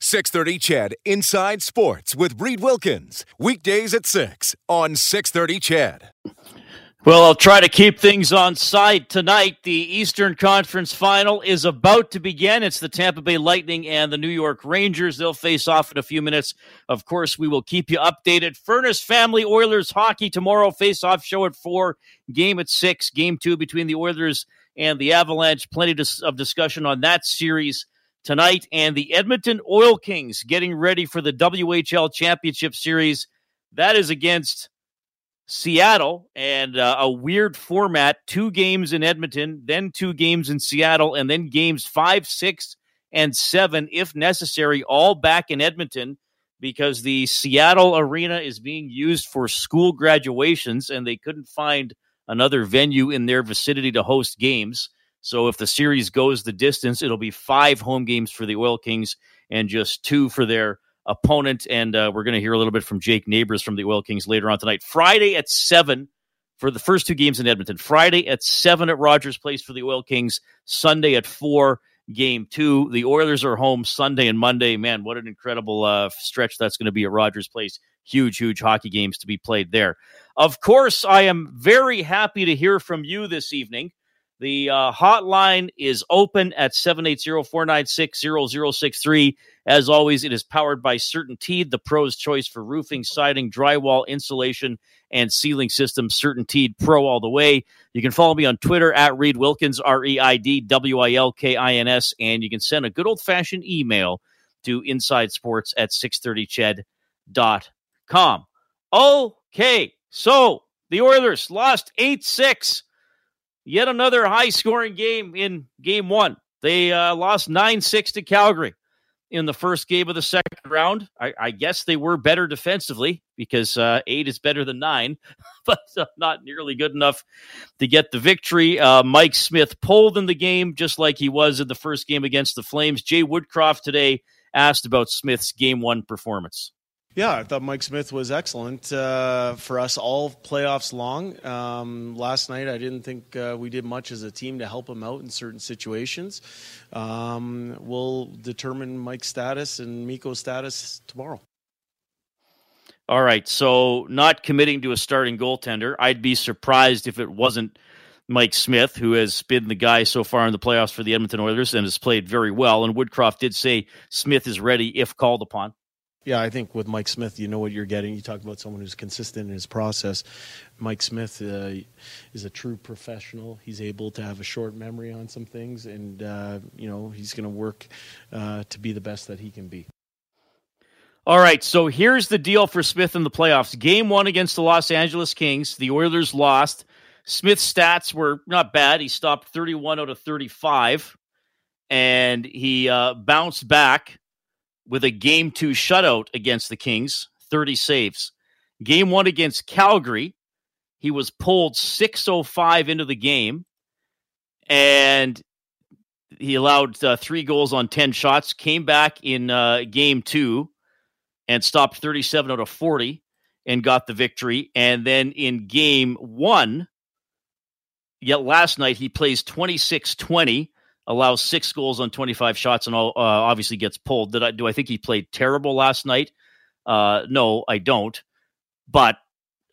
630 CHED Inside Sports with Reid Wilkins. Weekdays at 6 on 630 CHED. Well, I'll try to keep things on side tonight. The Eastern Conference Final is about to begin. It's the Tampa Bay Lightning and the New York Rangers. They'll face off in a few minutes. Of course, we will keep you updated. Furnace Family Oilers hockey tomorrow. Face off show at 4, game at 6, game 2 between the Oilers and the Avalanche. Plenty of discussion on that series tonight. And the Edmonton Oil Kings getting ready for the WHL Championship Series. That is against Seattle and uh, a weird format two games in Edmonton, then two games in Seattle, and then games five, six, and seven, if necessary, all back in Edmonton because the Seattle arena is being used for school graduations and they couldn't find another venue in their vicinity to host games. So if the series goes the distance, it'll be five home games for the Oil Kings and just two for their opponent. And uh, we're going to hear a little bit from Jake Neighbours from the Oil Kings later on tonight. Friday at 7 for the first two games in Edmonton. Friday at 7 at Rogers Place for the Oil Kings. Sunday at 4, game two. The Oilers are home Sunday and Monday. Man, what an incredible uh, stretch that's going to be at Rogers Place. Huge, huge hockey games to be played there. Of course, I am very happy to hear from you this evening. The uh, hotline is open at 780 496 0063. As always, it is powered by CertainTeed, the pro's choice for roofing, siding, drywall, insulation, and ceiling systems. CertainTeed Pro all the way. You can follow me on Twitter at Reid Wilkins, R E I D W I L K I N S, and you can send a good old fashioned email to insidesports at 630ched.com. Okay, so the Oilers lost 8 6 Yet another high scoring game in game one. They uh, lost 9 6 to Calgary in the first game of the second round. I, I guess they were better defensively because uh, eight is better than nine, but uh, not nearly good enough to get the victory. Uh, Mike Smith pulled in the game just like he was in the first game against the Flames. Jay Woodcroft today asked about Smith's game one performance. Yeah, I thought Mike Smith was excellent uh, for us all playoffs long. Um, last night, I didn't think uh, we did much as a team to help him out in certain situations. Um, we'll determine Mike's status and Miko's status tomorrow. All right, so not committing to a starting goaltender. I'd be surprised if it wasn't Mike Smith, who has been the guy so far in the playoffs for the Edmonton Oilers and has played very well. And Woodcroft did say Smith is ready if called upon. Yeah, I think with Mike Smith, you know what you're getting. You talk about someone who's consistent in his process. Mike Smith uh, is a true professional. He's able to have a short memory on some things, and uh, you know he's going to work uh, to be the best that he can be. All right, so here's the deal for Smith in the playoffs. Game one against the Los Angeles Kings, the Oilers lost. Smith's stats were not bad. He stopped 31 out of 35, and he uh, bounced back with a game two shutout against the Kings, 30 saves. Game one against Calgary, he was pulled 605 into the game and he allowed uh, three goals on 10 shots, came back in uh, game two and stopped 37 out of 40 and got the victory. And then in game one, yet last night he plays 26 20 allows six goals on 25 shots and all, uh, obviously gets pulled. Did I do I think he played terrible last night? Uh, no, I don't. But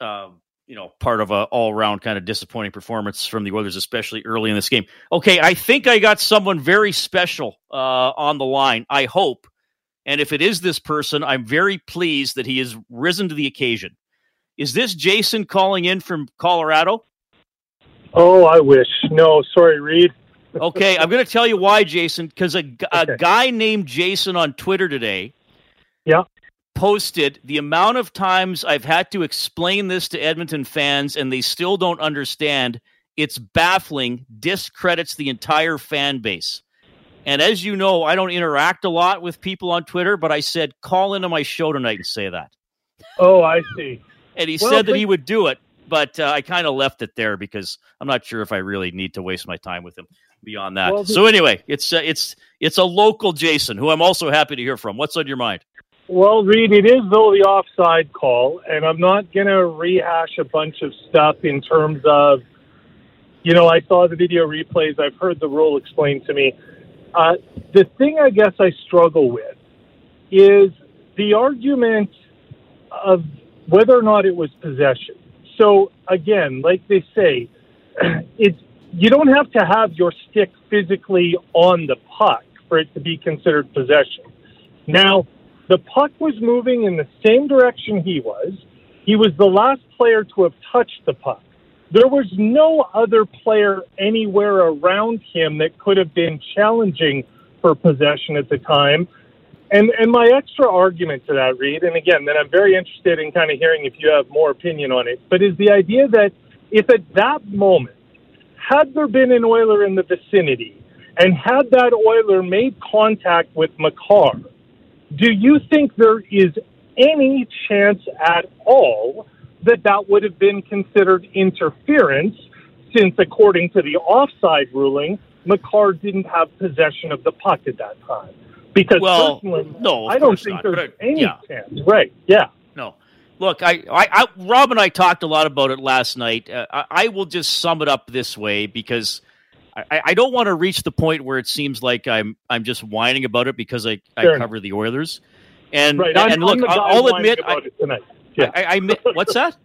um, you know, part of a all round kind of disappointing performance from the Oilers, especially early in this game. Okay, I think I got someone very special uh, on the line. I hope, and if it is this person, I'm very pleased that he has risen to the occasion. Is this Jason calling in from Colorado? Oh, I wish. No, sorry, Reid okay, I'm going to tell you why, Jason, because a, a okay. guy named Jason on Twitter today yeah. posted the amount of times I've had to explain this to Edmonton fans and they still don't understand. It's baffling, discredits the entire fan base. And as you know, I don't interact a lot with people on Twitter, but I said, call into my show tonight and say that. Oh, I see. And he Well, said that he would do it, but uh, I kind of left it there because I'm not sure if I really need to waste my time with him beyond that. Well, so anyway, it's uh, it's it's a local Jason who I'm also happy to hear from. What's on your mind? Well, Reid, it is though the offside call, and I'm not going to rehash a bunch of stuff in terms of, you know, I saw the video replays, I've heard the rule explained to me. Uh, the thing I guess I struggle with is the argument of whether or not it was possession. So again, like they say, it's you don't have to have your stick physically on the puck for it to be considered possession. Now, the puck was moving in the same direction he was. He was the last player to have touched the puck. There was no other player anywhere around him that could have been challenging for possession at the time. And and my extra argument to that, Reid, and again, then I'm very interested in kind of hearing if you have more opinion on it, but is the idea that if at that moment, had there been an Oiler in the vicinity, and had that Oiler made contact with Makar, do you think there is any chance at all that that would have been considered interference, since according to the offside ruling, Makar didn't have possession of the puck at that time? Because Well, personally, no, I don't think not, there's uh, any yeah. chance. Right? Yeah. No. Look, I, I, I, Rob and I talked a lot about it last night. Uh, I, I will just sum it up this way because I, I don't want to reach the point where it seems like I'm, I'm just whining about it because I, I cover the Oilers. And, Right. I'm, look, I'll admit, I. Yeah. I, I what's that?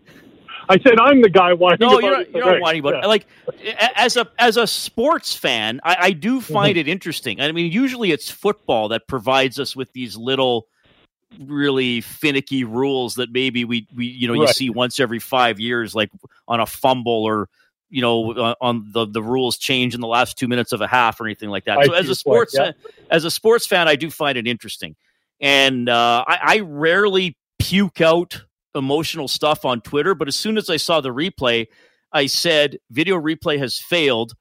I said I'm the guy whining No, about you're it not, you're not whining about Yeah. it. Like a- as a as a sports fan, I, I do find Mm-hmm. it interesting. I mean, usually it's football that provides us with these little, really finicky rules that maybe we we you know you see once every five years, like on a fumble or you know uh, on the the rules change in the last two minutes of a half or anything like that. I so as a sports fan, as a sports fan, I do find it interesting, and uh, I, I rarely puke out emotional stuff on Twitter, but as soon as I saw the replay, I said video replay has failed,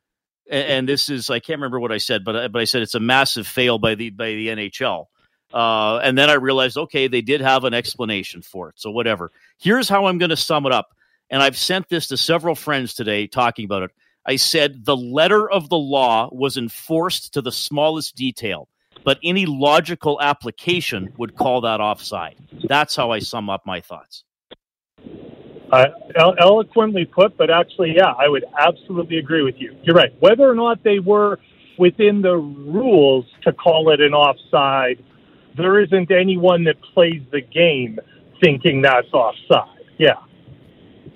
a- and this is I can't remember what I said, but I, but I said it's a massive fail by the by the NHL. Uh, and then I realized, okay, they did have an explanation for it. So whatever. Here's how I'm going to sum it up. And I've sent this to several friends today talking about it. I said the letter of the law was enforced to the smallest detail, but any logical application would call that offside. That's how I sum up my thoughts. Uh, elo- eloquently put, but actually, yeah, I would absolutely agree with you. You're right. Whether or not they were within the rules to call it an offside, there isn't anyone that plays the game thinking that's offside. Yeah.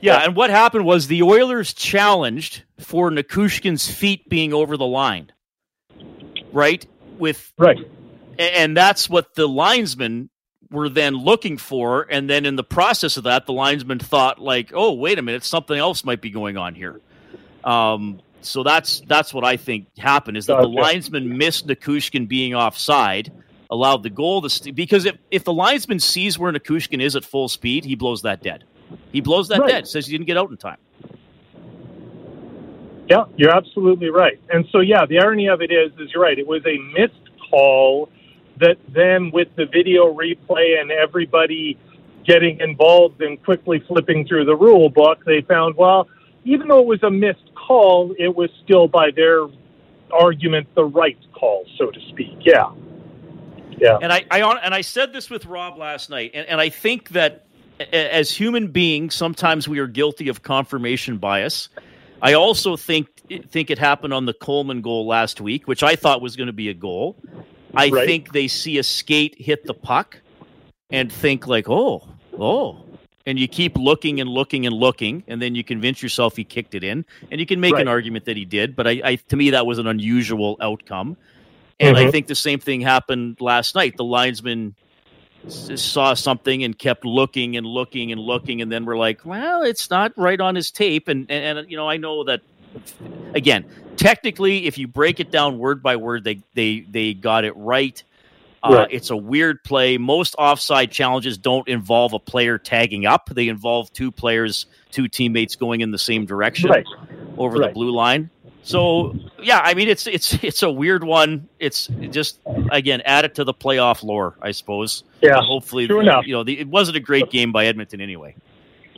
Yeah, and what happened was the Oilers challenged for Nichushkin's feet being over the line, right? With Right. and that's what the linesmen were then looking for, and then in the process of that, the linesman thought like, "Oh, wait a minute, something else might be going on here." Um, so that's that's what I think happened is that the Gotcha. linesman missed Nichushkin being offside, allowed the goal to st- because if if the linesman sees where Nichushkin is at full speed, he blows that dead. He blows that Right. dead. Says he didn't get out in time. Yeah, you're absolutely right. And so, yeah, the irony of it is, is you're right. It was a missed call that then, with the video replay and everybody getting involved and quickly flipping through the rule book, they found, well, even though it was a missed call, it was still, by their argument, the right call, so to speak. Yeah. Yeah. And I, I on- and I said this with Rob last night, and, and I think that as human beings, sometimes we are guilty of confirmation bias. I also think think it happened on the Coleman goal last week, which I thought was going to be a goal. I Right. think they see a skate hit the puck and think like, oh, oh. And you keep looking and looking and looking, and then you convince yourself he kicked it in, and you can make an argument that he did. But I, I, to me, that was an unusual outcome. And I Mhm. think the same thing happened last night. The linesman saw something and kept looking and looking and looking, and then we're like, "Well, it's not right on his tape." And and, and you know, I know that again, technically, if you break it down word by word, they they they got it right. Uh, Right. It's a weird play. Most offside challenges don't involve a player tagging up; they involve two players, two teammates going in the same direction Right. over the blue line. So yeah, I mean it's it's it's a weird one. It's just again add it to the playoff lore, I suppose. Yeah. Hopefully, True enough. you know, the, it wasn't a great game by Edmonton anyway.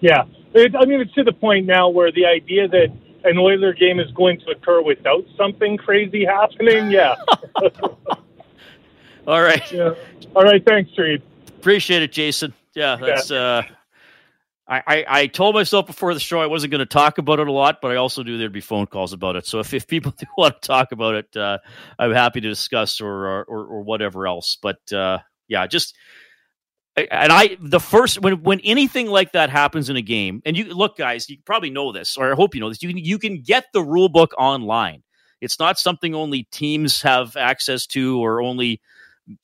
Yeah, it, I mean it's to the point now where the idea that an Oiler game is going to occur without something crazy happening. Yeah. All right, yeah. All right. Thanks, Reid. appreciate it, Jason. Yeah, that's. uh I, I, told myself before the show I wasn't going to talk about it a lot, but I also knew there'd be phone calls about it. So if, if people do want to talk about it, uh, I'm happy to discuss or or, or, or whatever else. But uh, yeah, just and I the first when when anything like that happens in a game, and you look, guys, you probably know this, or I hope you know this. You can you can get the rule book online. It's not something only teams have access to, or only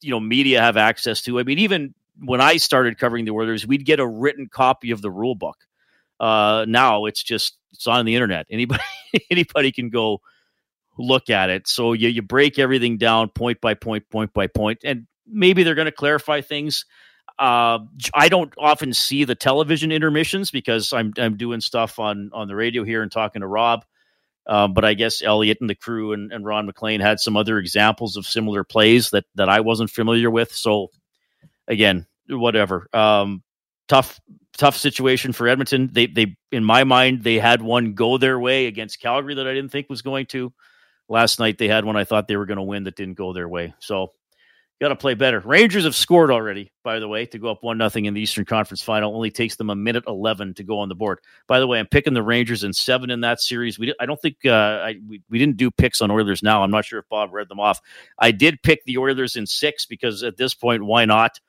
you know media have access to. I mean, even when I started covering the Oilers, we'd get a written copy of the rule book. Uh, now it's just it's on the internet. Anybody anybody can go look at it. So you you break everything down point by point, point by point, and maybe they're going to clarify things. Uh, I don't often see the television intermissions because I'm I'm doing stuff on on the radio here and talking to Rob. Um, but I guess Elliot and the crew and, and Ron MacLean had some other examples of similar plays that that I wasn't familiar with. So again, whatever. Um, tough, tough situation for Edmonton. They, they, in my mind, they had one go their way against Calgary that I didn't think was going to. Last night they had one I thought they were going to win that didn't go their way. So, got to play better. Rangers have scored already, by the way, to go up one nothing in the Eastern Conference Final. Only takes them a minute eleven to go on the board. By the way, I'm picking the Rangers in seven in that series. We, I don't think uh, I, we, we didn't do picks on Oilers now. I'm not sure if Bob read them off. I did pick the Oilers in six because at this point, why not?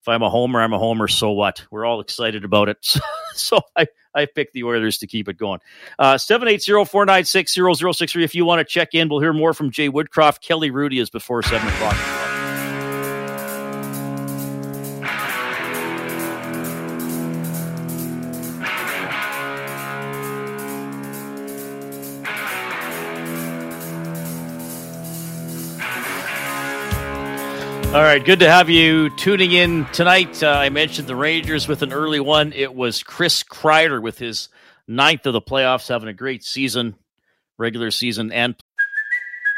If I'm a homer, I'm a homer. So what? We're all excited about it. so I, I picked the Oilers to keep it going. Uh, 780-496-0063. If you want to check in, we'll hear more from Jay Woodcroft. Kelly Rudy is before 7 o'clock. All right, good to have you tuning in tonight. Uh, I mentioned the Rangers with an early one. It was Chris Kreider with his ninth of the playoffs, having a great season, regular season, and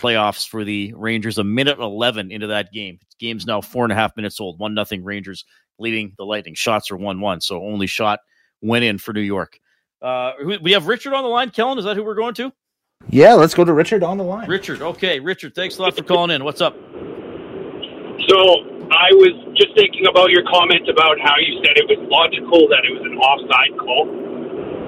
Playoffs for the Rangers. A minute eleven into that game. The game's now four and a half minutes old. One nothing Rangers leading the Lightning. Shots are one one. So only shot went in for New York. Uh, we have Richard on the line. Kellen, is that who we're going to? Yeah, let's go to Richard on the line. Richard. Okay, Richard. Thanks a lot for calling in. What's up? So I was just thinking about your comment about how you said it was logical that it was an offside call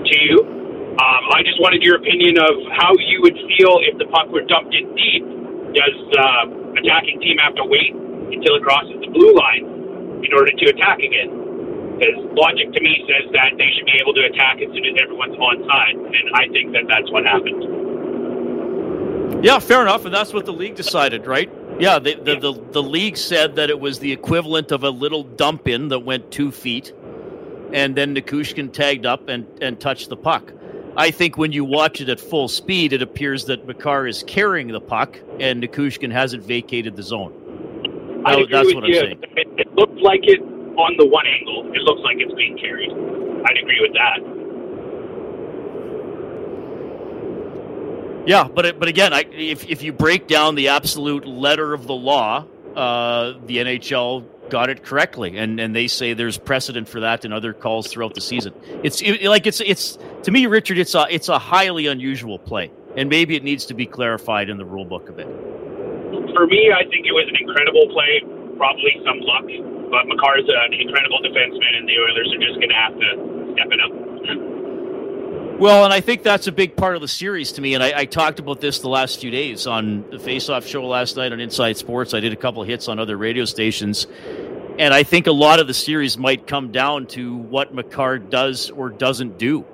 to you. Um, I just wanted your opinion of how you would feel if the puck were dumped in deep. Does uh, attacking team have to wait until it crosses the blue line in order to attack again? Because logic to me says that they should be able to attack as soon as everyone's on side, and I think that that's what happened. Yeah, fair enough, and that's what the league decided, right? Yeah, the the, the, the league said that it was the equivalent of a little dump in that went two feet, and then Nichushkin tagged up and, and touched the puck. I think when you watch it at full speed, it appears that Makar is carrying the puck, and Nichushkin hasn't vacated the zone. I That- agree that's what I'm saying. It, it looked like it on the one angle. It looks like it's being carried. I'd agree with that. Yeah, but it, but again, I, if if you break down the absolute letter of the law, uh, the NHL got it correctly, and and they say there's precedent for that in other calls throughout the season. It's it, like it's it's to me, Richard. It's a it's a highly unusual play, and maybe it needs to be clarified in the rule book a bit. For me, I think it was an incredible play. Probably some luck, but Makar's an incredible defenseman, and the Oilers are just going to have to step it up. Well, and I think that's a big part of the series to me. And I, I talked about this the last few days on the Face-Off show last night on Inside Sports. I did a couple of hits on other radio stations, and I think a lot of the series might come down to what Makar does or doesn't do.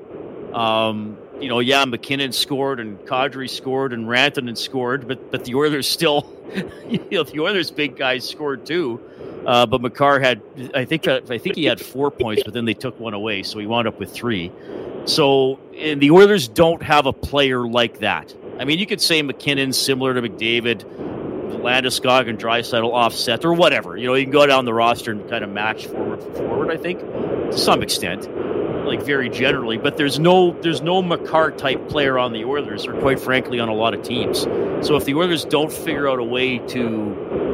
Um, you know, yeah, MacKinnon scored and Kadri scored and Rantanen scored, but but the Oilers still, you know, the Oilers big guys scored too. Uh, but Makar had, I think, uh, I think he had four points, but then they took one away, so he wound up with three. So, the Oilers don't have a player like that. I mean, you could say MacKinnon similar to McDavid, Landeskog and Draisaitl offset or whatever. You know, you can go down the roster and kind of match forward for forward. I think to some extent like very generally, but there's no there's no Makar type player on the Oilers, or quite frankly, on a lot of teams. So if the Oilers don't figure out a way to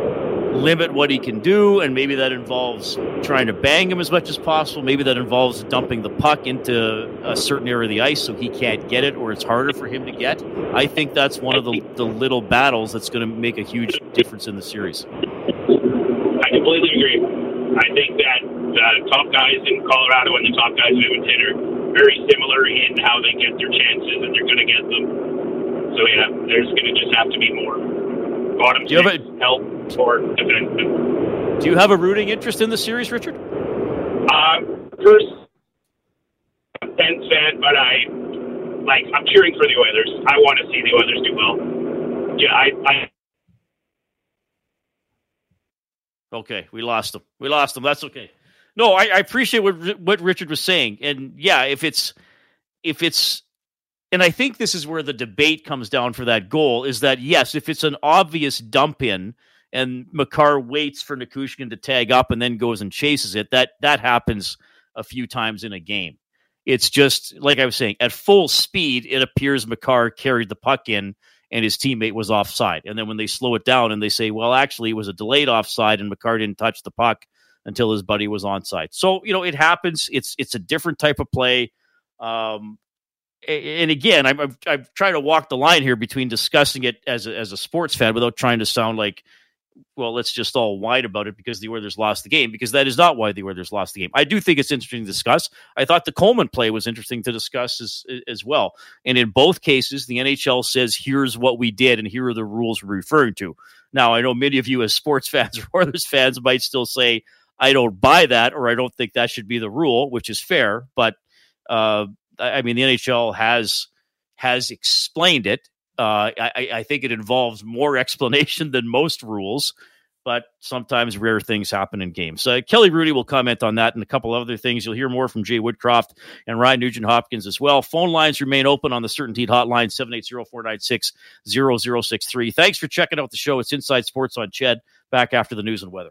limit what he can do, and maybe that involves trying to bang him as much as possible, maybe that involves dumping the puck into a certain area of the ice so he can't get it, or it's harder for him to get. I think that's one of the, the little battles that's going to make a huge difference in the series. I completely agree. I think that the top guys in Colorado and the top guys in Edmonton are very similar in how they get their chances, and they're going to get them. So yeah, there's going to just have to be more bottom Do you have a, help. Do you have a rooting interest in the series, Richard? Uh, first, Pens fan, but I like I'm cheering for the Oilers. I want to see the Oilers do well. Yeah, I, I Okay, we lost them. We lost them. That's okay. No, I, I appreciate what what Richard was saying, and yeah, if it's if it's and I think this is where the debate comes down for that goal is that yes, if it's an obvious dump in and Makar waits for Nichushkin to tag up and then goes and chases it, that that happens a few times in a game. It's just like I was saying, at full speed, it appears Makar carried the puck in and his teammate was offside. And then when they slow it down and they say, well, actually, it was a delayed offside and Makar didn't touch the puck, until his buddy was on site. So you know it happens. It's it's a different type of play. Um, and again, I'm, I'm, I'm trying to walk the line here between discussing it as a, as a sports fan without trying to sound like, well, let's just all whine about it because the Oilers lost the game because that is not why the Oilers lost the game. I do think it's interesting to discuss. I thought the Coleman play was interesting to discuss as as well. And in both cases, the NHL says, "Here's what we did, and here are the rules we're referring to." Now, I know many of you as sports fans or Oilers fans might still say, I don't buy that, or I don't think that should be the rule, which is fair. But uh, I mean, the NHL has has explained it. Uh, I, I, think it involves more explanation than most rules, but sometimes rare things happen in games. Uh, Kelly Rudy will comment on that and a couple other things. You'll hear more from Jay Woodcroft and Ryan Nugent Hopkins as well. Phone lines remain open on the Certainteed hotline, 780-496-0063. Thanks for checking out the show. It's Inside Sports on CHED. Back after the news and weather.